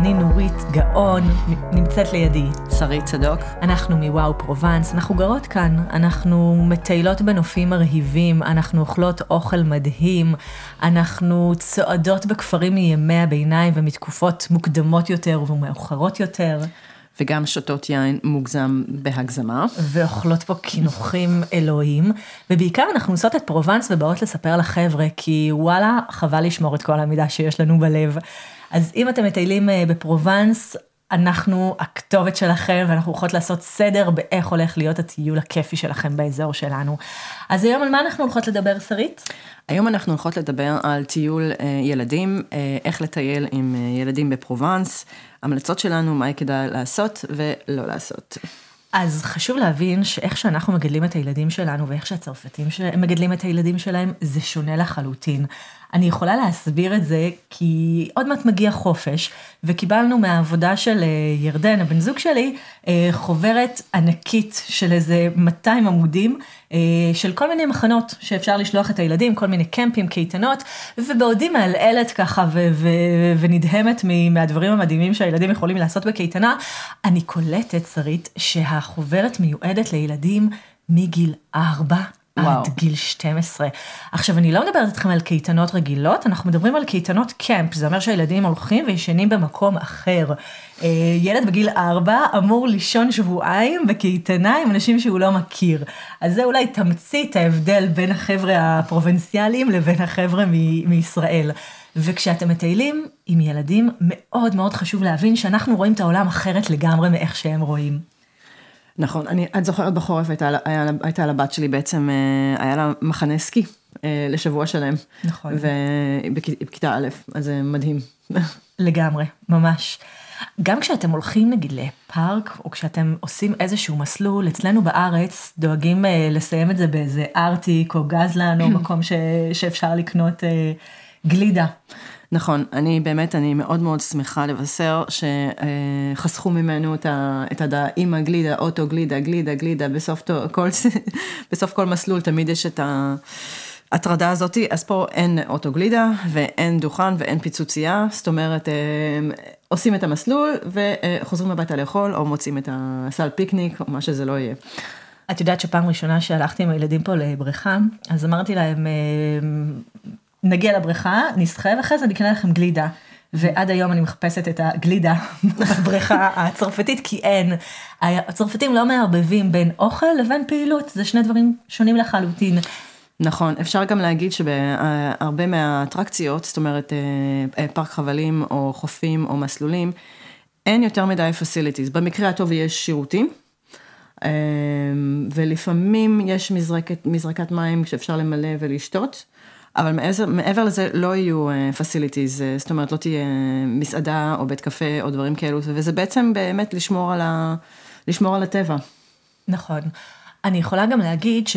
אני נורית גאון, נמצאת לידי. שרית צדוק. אנחנו מוואו פרובנס, אנחנו גרות כאן, אנחנו מטיילות בנופים מרהיבים, אנחנו אוכלות אוכל מדהים, אנחנו צועדות בכפרים מימי הביניים ומתקופות מוקדמות יותר ומאוחרות יותר. וגם שותות יין מוגזם בהגזמה. ואוכלות פה קינוחים אלוהיים, ובעיקר אנחנו עושות את פרובנס ובאות לספר לחבר'ה, כי וואלה, חבל לשמור את כל המידע שיש לנו בלב. אז אם אתם מטיילים אה, בפרובנס, אנחנו הכתובת שלכם ואנחנו הולכות לעשות סדר באיך הולך להיות הטיול הכיפי שלכם באזור שלנו. אז היום על מה אנחנו הולכות לדבר, שרית? היום אנחנו הולכות לדבר על טיול אה, ילדים, אה, איך לטייל עם ילדים בפרובנס, המלצות שלנו, מה כדאי לעשות ולא לעשות. אז חשוב להבין שאיך שאנחנו מגדלים את הילדים שלנו ואיך שהצרפתים מגדלים את הילדים שלהם, זה שונה לחלוטין. אני יכולה להסביר את זה כי עוד מעט מגיע חופש, וקיבלנו מהעבודה של אה, ירדן, הבן זוג שלי, אה, חוברת ענקית של איזה 200 עמודים, אה, של כל מיני מחנות שאפשר לשלוח את הילדים, כל מיני קמפים, קייטנות, ובעודי מעלעלת ככה ו- ו- ונדהמת מהדברים המדהימים שהילדים יכולים לעשות בקייטנה, אני קולטת, שרית, שהחוברת מיועדת לילדים מגיל 4 וואו. עד גיל 12. עכשיו, אני לא מדברת איתכם על קייטנות רגילות, אנחנו מדברים על קייטנות קמפ, זה אומר שהילדים הולכים וישנים במקום אחר. אה, ילד בגיל 4 אמור לישון שבועיים בקייטנה עם אנשים שהוא לא מכיר. אז זה אולי תמצית ההבדל בין החבר'ה הפרובינציאליים לבין החבר'ה מישראל. וכשאתם מטיילים עם ילדים, מאוד מאוד חשוב להבין שאנחנו רואים את העולם אחרת לגמרי מאיך שהם רואים. נכון, אני, את זוכרת בחורף הייתה, היה, הייתה לבת שלי בעצם, אה, היה לה מחנה סקי אה, לשבוע שלם. נכון. ובכיתה א', אז זה מדהים. לגמרי, ממש. גם כשאתם הולכים נגיד לפארק, או כשאתם עושים איזשהו מסלול, אצלנו בארץ דואגים אה, לסיים את זה באיזה ארטיק או גזלן, או מקום ש, שאפשר לקנות אה, גלידה. נכון, אני באמת, אני מאוד מאוד שמחה לבשר שחסכו ממנו את הדעה עם הגלידה, אוטו גלידה, גלידה, גלידה, בסוף כל, בסוף כל מסלול תמיד יש את ההטרדה הזאתי, אז פה אין אוטו גלידה ואין דוכן ואין פיצוצייה, זאת אומרת, אה, עושים את המסלול וחוזרים הביתה לאכול, או מוצאים את הסל פיקניק, או מה שזה לא יהיה. את יודעת שפעם ראשונה שהלכתי עם הילדים פה לבריכה, אז אמרתי להם, אה, נגיע לבריכה, נסחה ואחרי זה נקנה לכם גלידה. ועד היום אני מחפשת את הגלידה בבריכה הצרפתית, כי אין. הצרפתים לא מערבבים בין אוכל לבין פעילות, זה שני דברים שונים לחלוטין. נכון, אפשר גם להגיד שבהרבה מהאטרקציות, זאת אומרת אה, פארק חבלים או חופים או מסלולים, אין יותר מדי facilities. במקרה הטוב יש שירותים, אה, ולפעמים יש מזרקת, מזרקת מים שאפשר למלא ולשתות. אבל מעבר, מעבר לזה לא יהיו uh, facilities, uh, זאת אומרת לא תהיה מסעדה או בית קפה או דברים כאלו, וזה בעצם באמת לשמור על, ה, לשמור על הטבע. נכון. אני יכולה גם להגיד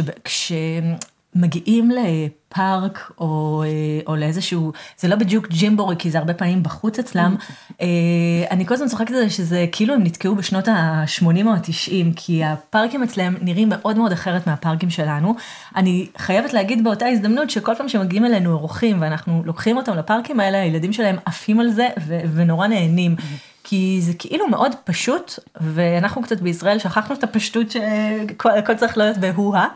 שכשמגיעים לפארק או, אה, או לאיזשהו, זה לא בדיוק ג'ימבורי, כי זה הרבה פעמים בחוץ אצלם, mm. אני כל הזמן צוחקת על זה שזה כאילו הם נתקעו בשנות ה-80 או ה-90, כי הפארקים אצלם נראים מאוד מאוד אחרת מהפארקים שלנו. אני חייבת להגיד באותה הזדמנות שכל פעם שמגיעים אלינו אורחים ואנחנו לוקחים אותם לפארקים האלה, הילדים שלהם עפים על זה ונורא נהנים. כי זה כאילו מאוד פשוט, ואנחנו קצת בישראל שכחנו את הפשטות שהכל צריך להיות בהוא-הא,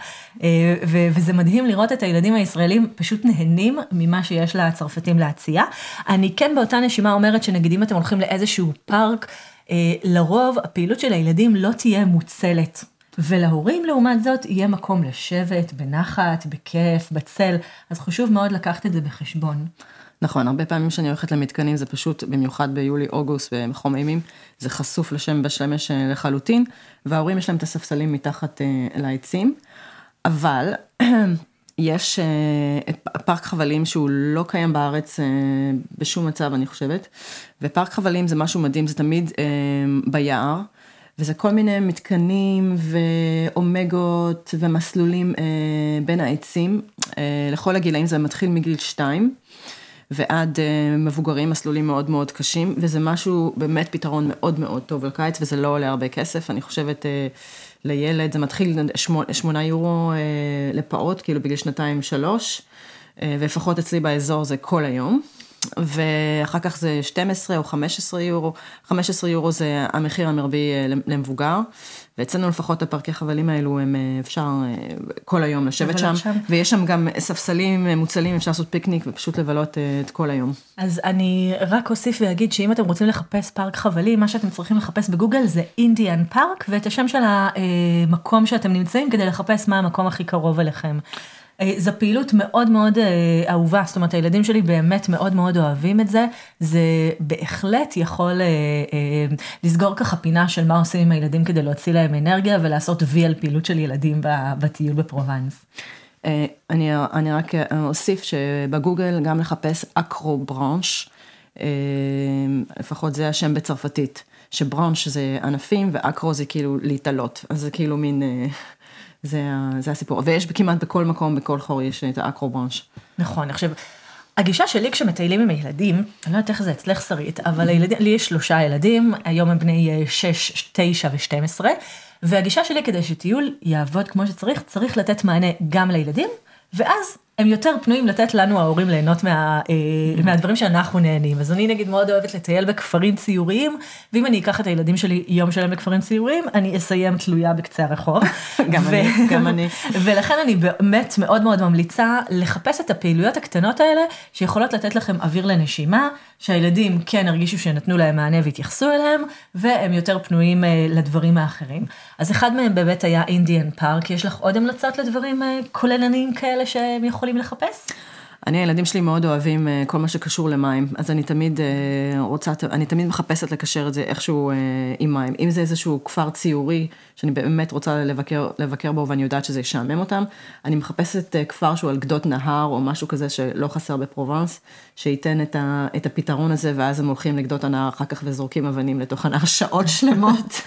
אה, וזה מדהים לראות את הילדים הישראלים פשוט נהנים ממה שיש לצרפתים להציע. אני כן באותה נשימה אומרת שנגיד אם אתם הולכים לאיזשהו פארק, אה, לרוב הפעילות של הילדים לא תהיה מוצלת. ולהורים לעומת זאת יהיה מקום לשבת בנחת, בכיף, בצל, אז חשוב מאוד לקחת את זה בחשבון. נכון, הרבה פעמים כשאני הולכת למתקנים זה פשוט, במיוחד ביולי-אוגוסט בחום אימים, זה חשוף לשם בשמש אה, לחלוטין, וההורים יש להם את הספסלים מתחת אה, לעצים, אבל יש אה, פארק חבלים שהוא לא קיים בארץ בשום מצב, אני חושבת, ופארק חבלים זה משהו מדהים, זה תמיד ביער. וזה כל מיני מתקנים ואומגות ומסלולים בין העצים, לכל הגילאים זה מתחיל מגיל 2. ועד uh, מבוגרים, מסלולים מאוד מאוד קשים, וזה משהו, באמת פתרון מאוד מאוד טוב לקיץ, וזה לא עולה הרבה כסף, אני חושבת uh, לילד, זה מתחיל שמונה יורו uh, לפעוט, כאילו בגיל שנתיים שלוש, ולפחות אצלי באזור זה כל היום. ואחר כך זה 12 או 15 יורו, 15 יורו זה המחיר המרבי אה, למבוגר, ואצלנו לפחות הפארקי חבלים האלו הם אפשר כל היום לשבת שם, שם, ויש שם גם ספסלים מוצלים, אפשר לעשות פיקניק ופשוט לבלות את כל היום. אז אני רק אוסיף ואגיד שאם אתם רוצים לחפש פארק חבלים, מה שאתם צריכים לחפש בגוגל זה אינדיאן פארק, ואת השם של המקום שאתם נמצאים כדי לחפש מה המקום הכי קרוב אליכם. אה, זו פעילות מאוד מאוד אה, אהובה, זאת אומרת הילדים שלי באמת מאוד מאוד אוהבים את זה, זה בהחלט יכול אה, לסגור ככה פינה של מה עושים עם הילדים כדי להוציא להם אנרגיה ולעשות וי על פעילות של ילדים בטיול בפרובנס. אני, אני רק אוסיף שבגוגל גם לחפש אקרו ברנש, לפחות זה השם בצרפתית, שברנש זה ענפים ואקרו זה כאילו להתעלות, אז זה כאילו מין זה, זה הסיפור, ויש כמעט בכל מקום, בכל חור יש את האקרובראנש. נכון, עכשיו, הגישה שלי כשמטיילים עם הילדים, אני לא יודעת איך זה אצלך שרית, אבל הילדים, לי יש שלושה ילדים, היום הם בני 6, 9 ו-12, והגישה שלי כדי שטיול יעבוד כמו שצריך, צריך לתת מענה גם לילדים, ואז הם יותר פנויים לתת לנו ההורים ליהנות מה, אה, מהדברים שאנחנו נהנים. אז אני נגיד מאוד אוהבת לטייל בכפרים ציוריים, ואם אני אקח את הילדים שלי יום שלם בכפרים ציוריים, אני אסיים תלויה בקצה הרחוב. גם אני, גם אני. ולכן אני באמת מאוד מאוד ממליצה לחפש את הפעילויות הקטנות האלה, שיכולות לתת לכם אוויר לנשימה, שהילדים כן הרגישו שנתנו להם מענה והתייחסו אליהם, והם יותר פנויים אה, לדברים האחרים. אז אחד מהם באמת היה אינדיאן פארק, יש לך עוד המלצות לדברים אה, כוללניים כאלה שהם יכולים לחפש? אני, הילדים שלי מאוד אוהבים אה, כל מה שקשור למים, אז אני תמיד אה, רוצה, אני תמיד מחפשת לקשר את זה איכשהו אה, עם מים. אם זה איזשהו כפר ציורי, שאני באמת רוצה לבקר, לבקר בו ואני יודעת שזה ישעמם אותם, אני מחפשת כפר שהוא על גדות נהר או משהו כזה שלא חסר בפרובנס, שייתן את, ה, את הפתרון הזה, ואז הם הולכים לגדות הנהר אחר כך וזורקים אבנים לתוך הנהר שעות שלמות.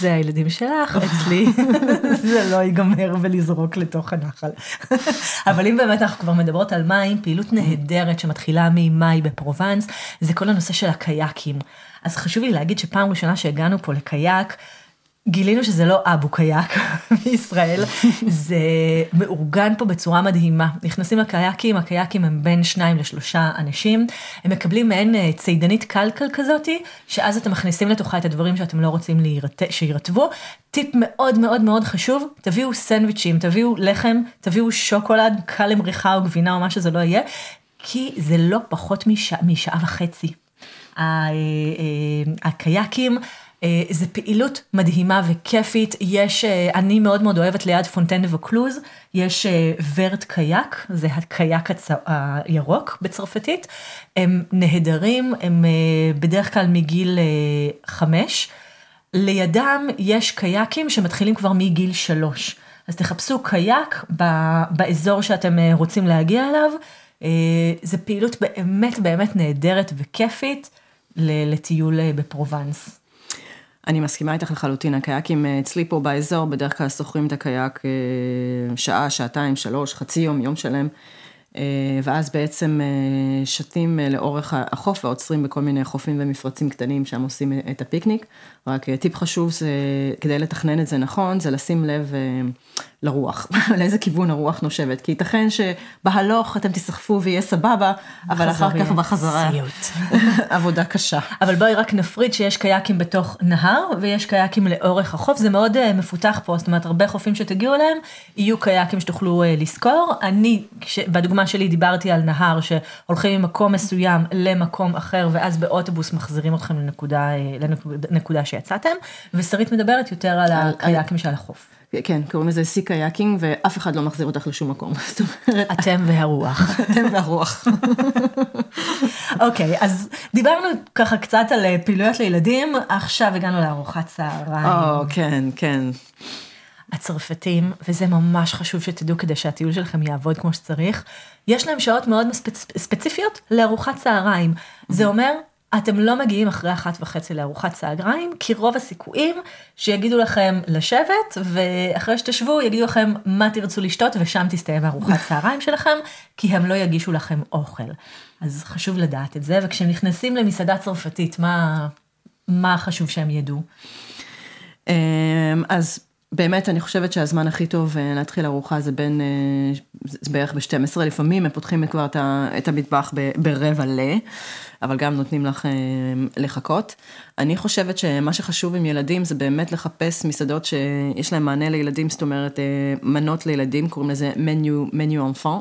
זה הילדים שלך, אצלי זה לא ייגמר ולזרוק לתוך הנחל. אבל אם באמת אנחנו כבר מדברות על מים, פעילות נהדרת שמתחילה ממאי בפרובנס, זה כל הנושא של הקייקים. אז חשוב לי להגיד שפעם ראשונה שהגענו פה לקייק, גילינו שזה לא אבו קייק בישראל, זה מאורגן פה בצורה מדהימה. נכנסים לקייקים, הקייקים הם בין שניים לשלושה אנשים, הם מקבלים מעין אה, צידנית קלקל כזאתי, שאז אתם מכניסים לתוכה את הדברים שאתם לא רוצים להירט... שירטבו. טיפ מאוד מאוד מאוד חשוב, תביאו סנדוויצ'ים, תביאו לחם, תביאו שוקולד, קל למריחה או גבינה או מה שזה לא יהיה, כי זה לא פחות משע... משעה וחצי. אה, אה, הקייקים, אה, זה פעילות מדהימה וכיפית, יש, אה, אני מאוד מאוד אוהבת ליד פונטן וקלוז, יש אה, Vert Kayak, זה הקייק הצ... הירוק בצרפתית, הם נהדרים, הם בדרך כלל מגיל חמש, לידם יש קייקים שמתחילים כבר מגיל שלוש, אז תחפשו קייק באזור שאתם רוצים להגיע אליו, זה פעילות באמת באמת נהדרת וכיפית לטיול בפרובנס. אני מסכימה איתך לחלוטין, הקייקים אה, אצלי פה באזור, בדרך כלל שוכרים את הקייק אה, שעה, שעתיים, שלוש, חצי יום, יום שלם. אה, ואז בעצם שתים לאורך החוף ועוצרים בכל מיני חופים ומפרצים קטנים שם עושים את הפיקניק. רק טיפ חשוב זה, כדי לתכנן את זה נכון, זה לשים לב לרוח, לאיזה כיוון הרוח נושבת, כי ייתכן שבהלוך אתם תסחפו ויהיה סבבה, אבל אחר כך בחזרה עבודה קשה. אבל בואי רק נפריד שיש קייקים בתוך נהר ויש קייקים לאורך החוף, זה מאוד uh, מפותח פה, זאת אומרת הרבה חופים שתגיעו אליהם, יהיו קייקים שתוכלו לשכור. אני, בדוגמה שלי דיברתי על נהר שהולכים ממקום מסוים למקום אחר ואז באוטובוס מחזירים אתכם לנקודה, לנקודה שיצאתם, ושרית מדברת יותר על הקייקים של החוף. כן, קוראים לזה sea kayaking, ואף אחד לא מחזיר אותך לשום מקום. זאת אומרת... אתם והרוח. אתם והרוח. אוקיי, אז דיברנו ככה קצת על אה, פעילויות לילדים, עכשיו הגענו לארוחת צהריים. או, כן, כן. הצרפתים, וזה ממש חשוב שתדעו כדי שהטיול שלכם יעבוד כמו שצריך, יש להם שעות מאוד ספציפיות לארוחת צהריים. זה אומר אתם לא מגיעים אחרי אחת וחצי לארוחת צהריים, כי רוב הסיכויים שיגידו לכם לשבת, ואחרי שתשבו יגידו לכם מה תרצו לשתות, ושם תסתיים ארוחת צהריים שלכם, כי הם לא יגישו לכם אוכל. אז חשוב לדעת את זה, וכשהם נכנסים למסעדה צרפתית, מה, מה חשוב שהם ידעו? אמ, אז באמת, אני חושבת שהזמן הכי טוב אה, להתחיל ארוחה זה בין, אה, זה בערך ב-12, לפעמים הם פותחים כבר את המטבח ברבע ל, אבל גם נותנים לך אה, לחכות. אני חושבת שמה שחשוב עם ילדים זה באמת לחפש מסעדות שיש להם מענה לילדים, זאת אומרת, מנות לילדים, קוראים לזה מניו, מניו אנפן.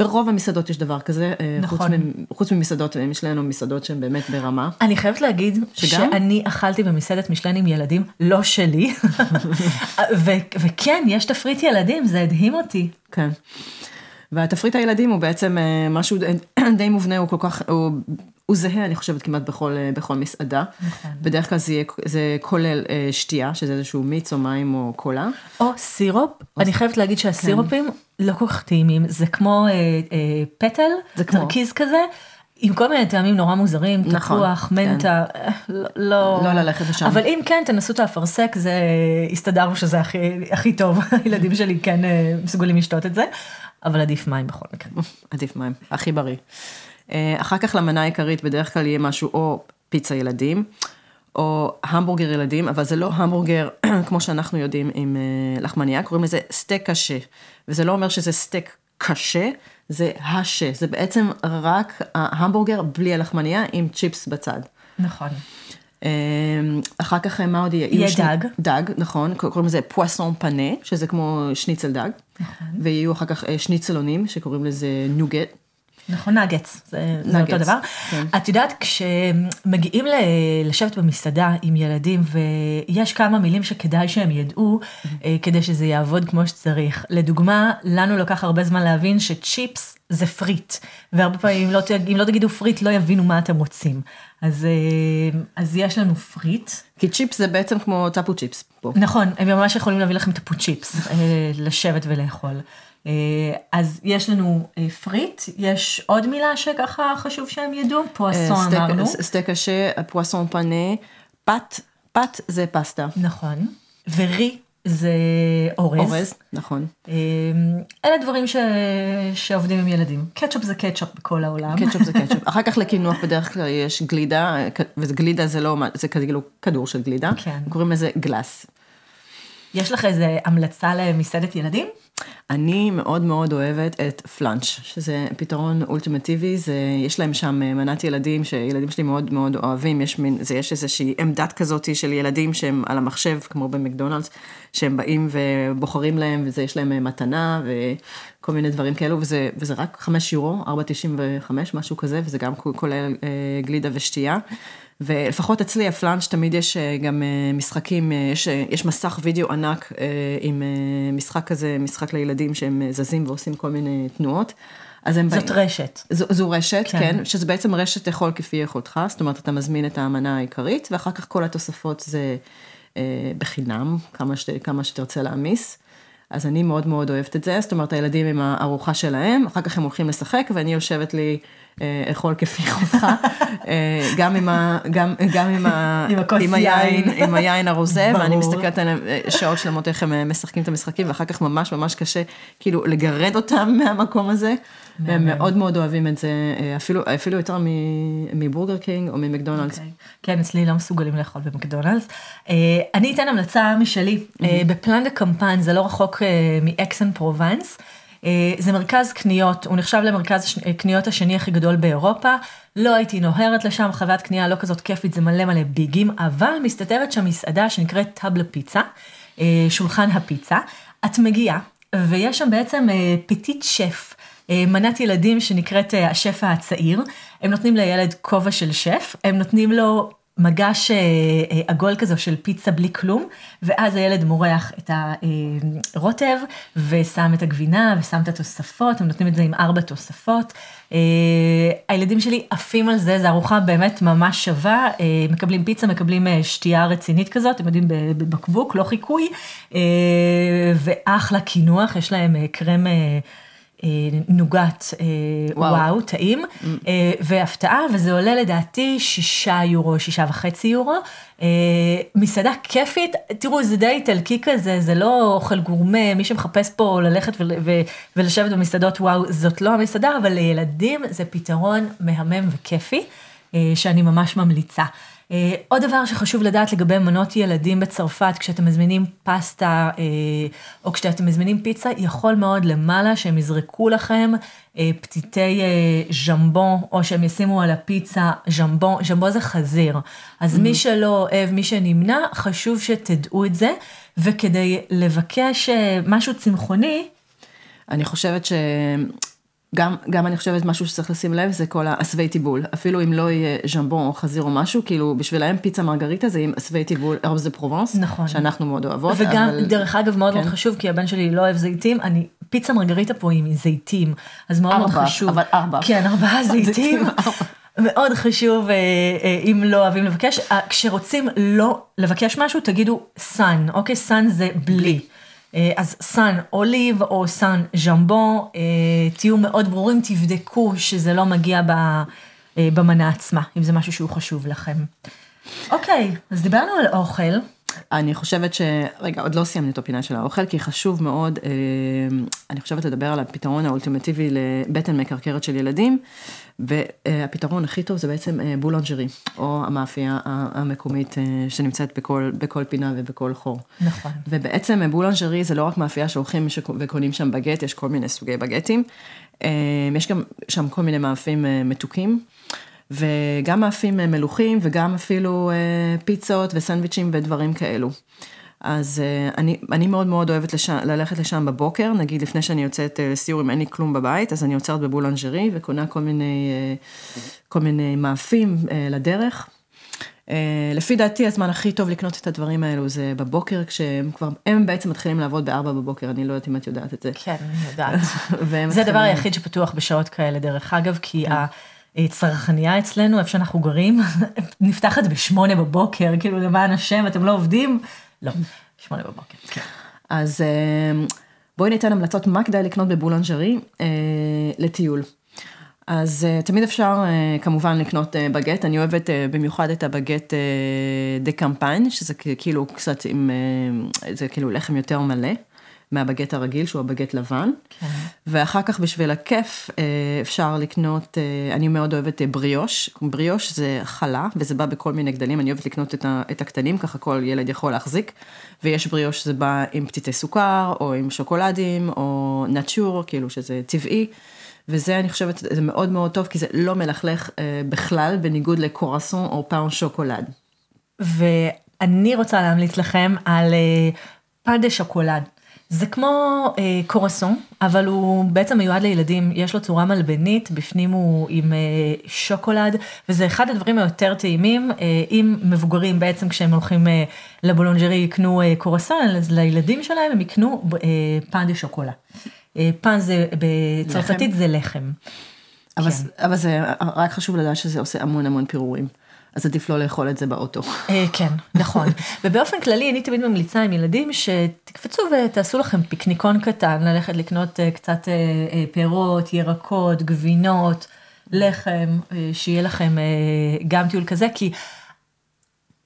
ברוב המסעדות יש דבר כזה, אה, נכון. חוץ, ממסעדות, יש לנו מסעדות שהן באמת ברמה. אני חייבת להגיד שגם? שאני אכלתי במסעדת משלן עם ילדים, לא שלי, ו- וכן, יש תפריט ילדים, זה הדהים אותי. כן. והתפריט הילדים הוא בעצם אה, משהו די מובנה, הוא כל כך, הוא הוא זהה, אני חושבת, כמעט בכל, אה, בכל מסעדה. נכון. בדרך כלל זה, זה כולל אה, שתייה, שזה איזשהו מיץ או מים או קולה. או סירופ. או אני חייבת להגיד שהסירופים כן. לא כל כך טעימים, זה כמו אה, אה, פטל, זה כמו... תרכיז כזה. עם כל מיני טעמים נורא מוזרים, נכון, תפוח, כן. מנטה. לא, לא, לא ללכת לשם. אבל אם כן, תנסו את האפרסק, זה, הסתדרנו שזה הכי, הכי טוב, הילדים שלי כן מסוגלים לשתות את זה, אבל עדיף מים בכל מקרה. עדיף מים, הכי בריא. אה, אחר כך למנה העיקרית בדרך כלל יהיה משהו או פיצה ילדים, או המבורגר ילדים, אבל זה לא המבורגר כמו שאנחנו יודעים עם אה, לחמניה, קוראים לזה steak haché. וזה לא אומר שזה סטייק קשה, זה haché, זה בעצם רק ההמבורגר בלי הלחמניה עם צ'יפס בצד. נכון. אה, אחר כך מה עוד יהיה? יהיה דג. דג, נכון, קוראים לזה פואסון פנה, שזה כמו שניצל דג. נכון. ויהיו אחר כך שניצלונים, שקוראים לזה נוגט. נכון, נגץ, זה, זה אותו דבר. כן. את יודעת, כשמגיעים לשבת במסעדה עם ילדים, ויש כמה מילים שכדאי שהם ידעו, mm-hmm. כדי שזה יעבוד כמו שצריך. לדוגמה, לנו לקח הרבה זמן להבין שצ'יפס זה פריט, והרבה פעמים, אם לא, אם לא תגידו frites, לא יבינו מה אתם רוצים. אז, אה, אז יש לנו פריט. כי צ'יפס זה בעצם כמו תפוצ'יפס. פה. נכון, הם ממש יכולים להביא לכם תפוצ'יפס, אה, לשבת ולאכול. אה, אז יש לנו אה, frites, יש עוד מילה שככה חשוב שהם ידעו, poisson אמרנו. steak haché, poisson pané, pâtes, pâtes זה פסטה. נכון, ו riz זה אורז. אורז, נכון. אה, אלה דברים ש... שעובדים עם ילדים. קטשופ זה קטשופ בכל העולם. קטשופ זה קטשופ. אחר כך לקינוח בדרך כלל יש גלידה, וגלידה זה לא, זה כאילו כדור של גלידה. כן. קוראים לזה גלאס. יש לך איזה המלצה למסעדת ילדים? אני מאוד מאוד אוהבת את פלאנץ', שזה פתרון אולטימטיבי, זה, יש להם שם אה, מנת ילדים שילדים שלי מאוד מאוד אוהבים, יש, מין, זה, יש איזושהי עמדת כזאת של ילדים שהם על המחשב, כמו במקדונלדס, שהם באים ובוחרים להם, וזה יש להם אה, מתנה וכל מיני דברים כאלו, וזה, וזה רק 5 יורו, 4.95, משהו כזה, וזה גם כולל אה, גלידה ושתייה. ולפחות אצלי הפלאנץ' תמיד יש אה, גם אה, משחקים, אה, יש, יש מסך וידאו ענק עם משחק כזה, משחק לילדים שהם זזים ועושים כל מיני תנועות. אז הם זאת באים, רשת. זו, זו רשת, כן. כן, שזה בעצם רשת תאכול כפי יכולתך, זאת אומרת אתה מזמין את המנה העיקרית, ואחר כך כל התוספות זה אה, בחינם, כמה, שת, כמה שתרצה להעמיס. אז אני מאוד מאוד אוהבת את זה, זאת אומרת הילדים עם הארוחה שלהם, אחר כך הם הולכים לשחק ואני יושבת לי אכול כפי יכולתך, אה, גם עם ה... גם, גם עם ה... עם היין, עם היין הרוזה, ואני מסתכלת עליהם אה, שעות שלמות איך הם משחקים את המשחקים, ואחר כך ממש ממש קשה כאילו לגרד אותם מהמקום הזה, והם מאוד מאוד אוהבים את זה, אפילו, אפילו יותר מבורגר קינג או ממקדונלדס. Okay. אוקיי. כן, אצלי לא מסוגלים לאכול במקדונלדס. אני אתן המלצה משלי, בפלן דה קמפן, זה לא רחוק מאקסן פרובנס. אה, זה מרכז קניות, הוא נחשב למרכז אה, קניות השני הכי גדול באירופה. לא הייתי נוהרת לשם, חוויית קנייה לא כזאת כיפית, זה מלא מלא ביגים, אבל מסתתרת שם מסעדה שנקראת טאבלה פיצה, אה, שולחן הפיצה. את מגיעה, ויש שם בעצם petit chef. מנת ילדים שנקראת השף הצעיר, הם נותנים לילד כובע של שף, הם נותנים לו מגש אה, אה, עגול כזו של פיצה בלי כלום, ואז הילד מורח את הרוטב ושם את הגבינה ושם את התוספות, הם נותנים את זה עם ארבע תוספות. אה, הילדים שלי עפים על זה, זו ארוחה באמת ממש שווה, מקבלים פיצה, מקבלים שתייה רצינית כזאת, אתם יודעים, בבקבוק, לא חיקוי, ואחלה קינוח, יש להם קרם... אה, נוגת, אה, וואו, וואו טעים, mm. אה, והפתעה, וזה עולה לדעתי שישה יורו, שישה וחצי יורו. מסעדה כיפית, תראו, זה די איטלקי כזה, זה לא אוכל גורמה, מי שמחפש פה ללכת ולשבת במסעדות, וואו, זאת לא המסעדה, אבל לילדים זה פתרון מהמם וכיפי, שאני ממש ממליצה. אה, עוד דבר שחשוב לדעת לגבי מנות ילדים בצרפת, כשאתם מזמינים פסטה אה, או כשאתם מזמינים פיצה, יכול מאוד למעלה שהם יזרקו לכם אה, פתיתי ז'מבון, או שהם ישימו על הפיצה ז'מבון, ז'מבון זה חזיר. אז mm-hmm. מי שלא אוהב, מי שנמנע, חשוב שתדעו את זה, וכדי לבקש משהו צמחוני, אני חושבת ש... גם, גם אני חושבת משהו שצריך לשים לב זה כל העשבי טיבול, אפילו אם לא יהיה ז'מבון או חזיר או משהו, כאילו בשבילם פיצה מרגריטה זה עם עשבי טיבול, ארב זה פרובנס, נכון, שאנחנו מאוד אוהבות. וגם, אבל... דרך אגב, מאוד כן. מאוד חשוב, כי הבן שלי לא אוהב זיתים, אני, פיצה מרגריטה פה עם זיתים, אז מאוד ארבע, מאוד חשוב. אבל ארבע. כן, ארבעה זיתים. מאוד חשוב, אה, אה, אם לא אוהבים לבקש, אה, כשרוצים לא לבקש משהו, תגידו sans, אוקיי? sans זה בלי. אה, אז sans olives או sans jambon, אה, תהיו מאוד ברורים, תבדקו שזה לא מגיע אה, במנה עצמה, אם זה משהו שהוא חשוב לכם. אוקיי, אז דיברנו על אוכל. אני חושבת ש... רגע, עוד לא סיימנו את הפינה של האוכל, כי חשוב מאוד, אני חושבת לדבר על הפתרון האולטימטיבי לבטן מקרקרת של ילדים, והפתרון הכי טוב זה בעצם אה, boulangerie, או המאפייה המקומית אה, שנמצאת בכל, בכל פינה ובכל חור. נכון. ובעצם אה, boulangerie זה לא רק מאפייה שהולכים וקונים שם בגט, יש כל מיני סוגי בגטים. יש גם שם כל מיני מאפים מתוקים. וגם מאפים מלוכים וגם אפילו פיצות וסנדוויצ'ים ודברים כאלו. אז uh, אני, אני מאוד מאוד אוהבת לש, ללכת לשם בבוקר, נגיד לפני שאני יוצאת לסיור אם אין לי כלום בבית, אז אני עוצרת בבולנג'רי וקונה כל מיני, כל מיני מאפים לדרך. לפי דעתי הזמן הכי טוב לקנות את הדברים האלו זה בבוקר, כשהם כבר, הם בעצם מתחילים לעבוד בארבע בבוקר, אני לא יודעת אם את יודעת את זה. כן, אני יודעת. זה הדבר היחיד שפתוח בשעות כאלה, דרך אגב, כי כן. הצרכנייה אצלנו, איפה שאנחנו גרים, נפתחת בשמונה בבוקר, כאילו למען השם, אתם לא עובדים? לא, שמונה בבוקר. כן. אז אה, בואי ניתן המלצות מה כדאי לקנות בבולנג'רי אה, לטיול. אז תמיד אפשר כמובן לקנות בגט, אני אוהבת במיוחד את הבגט דה קמפיין, שזה כאילו קצת עם, זה כאילו לחם יותר מלא. מהבגט הרגיל, שהוא הבגט לבן. כן. ואחר כך בשביל הכיף אה, אפשר לקנות, אה, אני מאוד אוהבת אה, בריאוש. בריאוש זה חלה, וזה בא בכל מיני גדלים, אני אוהבת לקנות את, הקטנים, ככה כל ילד יכול להחזיק. ויש בריאוש שזה בא עם פתיתי סוכר, או עם שוקולדים, או נאצ'ור, כאילו שזה טבעי. וזה אני חושבת, זה מאוד מאוד טוב, כי זה לא מלכלך אה, בכלל, בניגוד לקורסון או פאון שוקולד. ואני רוצה להמליץ לכם על אה, פן דה שוקולד. זה כמו אה, קורסון, אבל הוא בעצם מיועד לילדים, יש לו צורה מלבנית, בפנים הוא עם אה, שוקולד, וזה אחד הדברים היותר טעימים, אה, אם מבוגרים בעצם כשהם הולכים אה, לבולונג'רי יקנו אה, קורסון, אז לילדים שלהם הם יקנו אה, פן דה שוקולה. אה, פן זה, בצרפתית זה לחם. אבל, כן. אבל זה רק חשוב לדעת שזה עושה המון המון פירורים. אז עדיף לא לאכול את זה באוטו. אה, כן, נכון. ובאופן כללי, אני תמיד ממליצה עם ילדים שתקפצו ותעשו לכם פיקניקון קטן, ללכת לקנות אה, קצת אה, פירות, ירקות, גבינות, לחם, שיהיה לכם גם טיול כזה, כי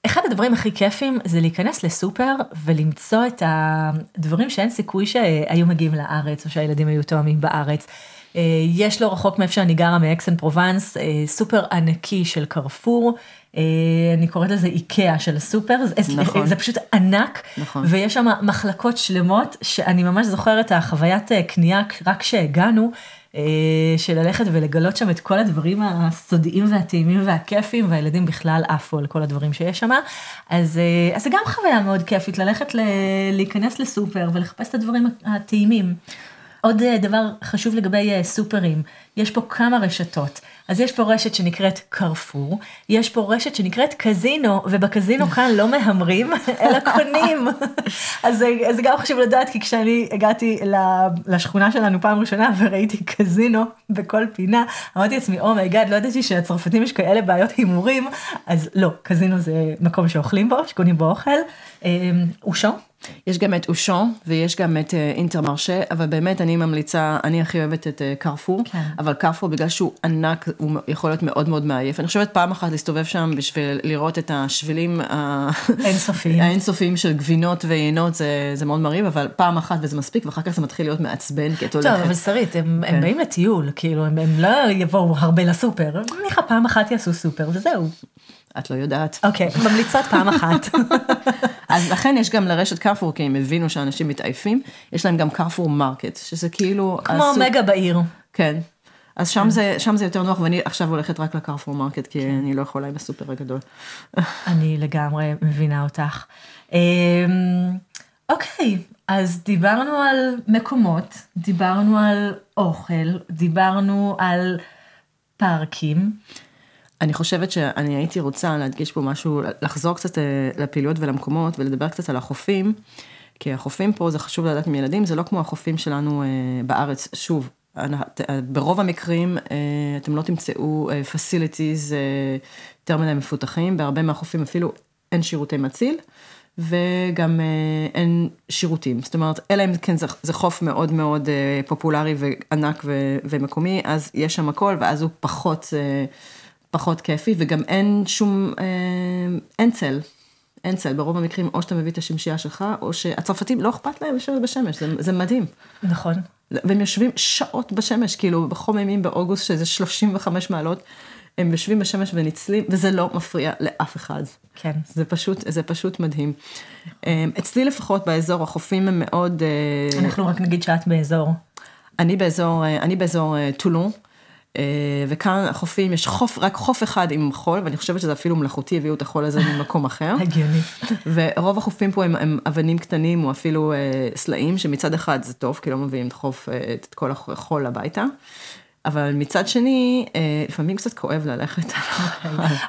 אחד הדברים הכי כיפים זה להיכנס לסופר ולמצוא את הדברים שאין סיכוי שהיו מגיעים לארץ, או שהילדים היו תואמים בארץ. אה, יש לו רחוק מאיפה שאני גרה, מאקסן פרובנס, אה, סופר ענקי של קרפור. אה, אני קוראת לזה איקאה של הסופר, נכון. זה פשוט ענק, נכון. ויש שם מחלקות שלמות, שאני ממש זוכרת החוויית קנייה רק כשהגענו, של ללכת ולגלות שם את כל הדברים הסודיים והטעימים והכיפים, והילדים בכלל עפו על כל הדברים שיש שם. אז, אז זה גם חוויה מאוד כיפית, ללכת ל, להיכנס לסופר ולחפש את הדברים הטעימים. עוד אה, דבר חשוב לגבי אה, סופרים, יש פה כמה רשתות. אז יש פה רשת שנקראת קרפור, יש פה רשת שנקראת קזינו, ובקזינו כאן לא מהמרים, אלא קונים. אז זה גם חשוב לדעת, כי כשאני הגעתי לשכונה שלנו פעם ראשונה וראיתי קזינו בכל פינה, אמרתי לעצמי, oh my god, לא ידעתי שלצרפתים יש כאלה בעיות הימורים, אז לא, קזינו זה מקום שאוכלים בו, שקונים בו אוכל. אושו? יש גם את אושון ויש גם את אה, אינטרמרשה, אבל באמת אני ממליצה, אני הכי אוהבת את אה, קרפור, כן. אבל קרפור בגלל שהוא ענק, הוא יכול להיות מאוד מאוד מעייף. אני חושבת פעם אחת להסתובב שם בשביל לראות את השבילים. האינסופיים של גבינות ויינות, זה, זה מאוד מרהיב, אבל פעם אחת וזה מספיק, ואחר כך זה מתחיל להיות מעצבן, כי את הולכת. טוב, אבל שרית, הם, כן. הם באים לטיול, כאילו, הם, הם לא יבואו הרבה לסופר, ניחא פעם אחת יעשו סופר וזהו. את לא יודעת. אוקיי, ממליצות פעם אחת. אז לכן יש גם לרשת קרפור, כי הם הבינו שאנשים מתעייפים, יש להם גם קרפור מרקט, שזה כאילו... כמו הסופ- מגה בעיר. כן. אז שם זה, שם זה יותר נוח, ואני עכשיו הולכת רק לקרפור מרקט, כי אני לא יכולה עם הסופר הגדול. אני לגמרי מבינה אותך. אמ, אוקיי, אז דיברנו על מקומות, דיברנו על אוכל, דיברנו על פארקים. אני חושבת שאני הייתי רוצה להדגיש פה משהו, לחזור קצת אה, לפעילויות ולמקומות, ולדבר קצת על החופים, כי החופים פה, זה חשוב לדעת מילדים, זה לא כמו החופים שלנו אה, בארץ, שוב. אנ- ברוב המקרים אה, אתם לא תמצאו אה, facilities אה, יותר מדי מפותחים, בהרבה מהחופים אפילו אין שירותי מציל, וגם אה, אין שירותים. זאת אומרת, אלא אם כן זה, זה חוף מאוד מאוד אה, פופולרי וענק ו, ומקומי, אז יש שם הכל, ואז הוא פחות, אה, פחות כיפי, וגם אין שום, אה, אין צל. אין צל, ברוב המקרים או שאתה מביא את השמשייה שלך, או שהצרפתים לא אכפת להם לשבת בשמש, זה, זה מדהים. נכון. והם יושבים שעות בשמש, כאילו בחום אימים באוגוסט, שזה 35 מעלות, הם יושבים בשמש וניצלים, וזה לא מפריע לאף אחד. כן. זה פשוט, זה פשוט מדהים. אמ, אצלי לפחות באזור, החופים הם מאוד... אה, אנחנו רק נגיד שאת באזור. אני באזור, אה, אני באזור אה, טולון, וכאן החופים, יש חוף, רק חוף אחד עם חול, ואני חושבת שזה אפילו מלאכותי, הביאו את החול הזה ממקום אחר. הגיוני. ורוב החופים פה הם, הם אבנים קטנים או אפילו אה, סלעים, שמצד אחד זה טוב, כי לא מביאים את חוף, אה, את כל החול הביתה, אבל מצד שני, אה, לפעמים קצת כואב ללכת.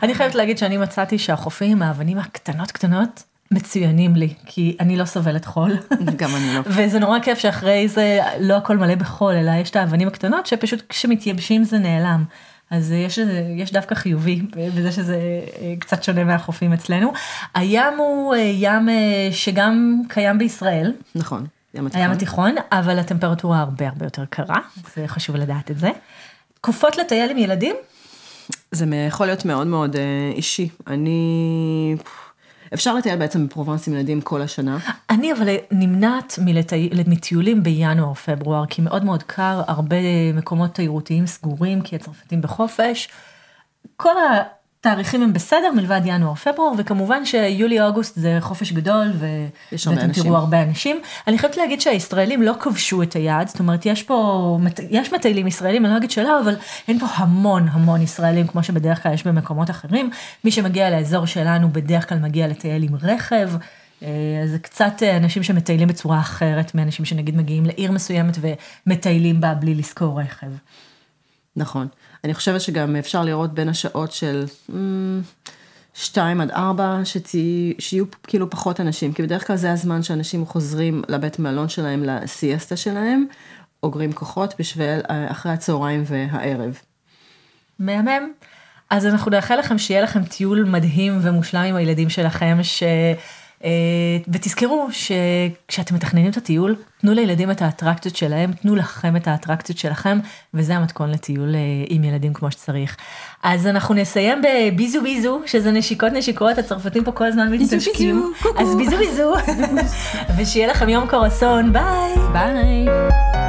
אני חייבת להגיד שאני מצאתי שהחופים עם האבנים הקטנות קטנות מצוינים לי, כי אני לא סובלת חול. גם אני לא. וזה נורא כיף שאחרי זה לא הכל מלא בחול, אלא יש את האבנים הקטנות שפשוט כשמתייבשים זה נעלם. אז יש, יש דווקא חיובי בזה שזה אה, קצת שונה מהחופים אצלנו. הים הוא אה, ים אה, שגם קיים בישראל, נכון, ים התיכון. הים התיכון, אבל הטמפרטורה הרבה הרבה יותר קרה, זה חשוב לדעת את זה. תקופות לטייל עם ילדים? זה יכול להיות מאוד מאוד אישי. אני... אפשר לטייל בעצם בפרובנס עם ילדים כל השנה. אני אבל נמנעת מלטי... מטיולים בינואר-פברואר, כי מאוד מאוד קר, הרבה מקומות תיירותיים סגורים, כי הצרפתים בחופש. כל התאריכים הם בסדר מלבד ינואר-פברואר, וכמובן שיולי-אוגוסט זה חופש גדול, ואתם אנשים. תראו הרבה אנשים. אני חייבת להגיד שהישראלים לא כבשו את היעד, זאת אומרת, יש פה, יש מטיילים ישראלים, אני לא אגיד שלא, אבל אין פה המון המון ישראלים, כמו שבדרך כלל יש במקומות אחרים. מי שמגיע לאזור שלנו בדרך כלל מגיע לטייל עם רכב. אה, זה קצת אה, אנשים שמטיילים בצורה אחרת מאנשים שנגיד מגיעים לעיר מסוימת ומטיילים בה בלי לשכור רכב. נכון. אני חושבת שגם אפשר לראות בין השעות של אמ, שתיים עד ארבע, שתהי, שיהיו כאילו פחות אנשים, כי בדרך כלל זה הזמן שאנשים חוזרים לבית מלון שלהם, לסיאסטה שלהם, אוגרים כוחות בשביל אה, אחרי הצהריים והערב. מהמם. אז אנחנו נאחל לכם שיהיה לכם טיול מדהים ומושלם עם הילדים שלכם, ש... אה, ותזכרו שכשאתם מתכננים את הטיול, תנו לילדים את האטרקציות שלהם, תנו לכם את האטרקציות שלכם, וזה המתכון לטיול אה, עם ילדים כמו שצריך. אז אנחנו נסיים בביזו ביזו, שזה נשיקות נשיקות, הצרפתים פה כל הזמן מתנשקים. אז ביזו ביזו, ושיהיה לכם יום קורסון, ביי. ביי.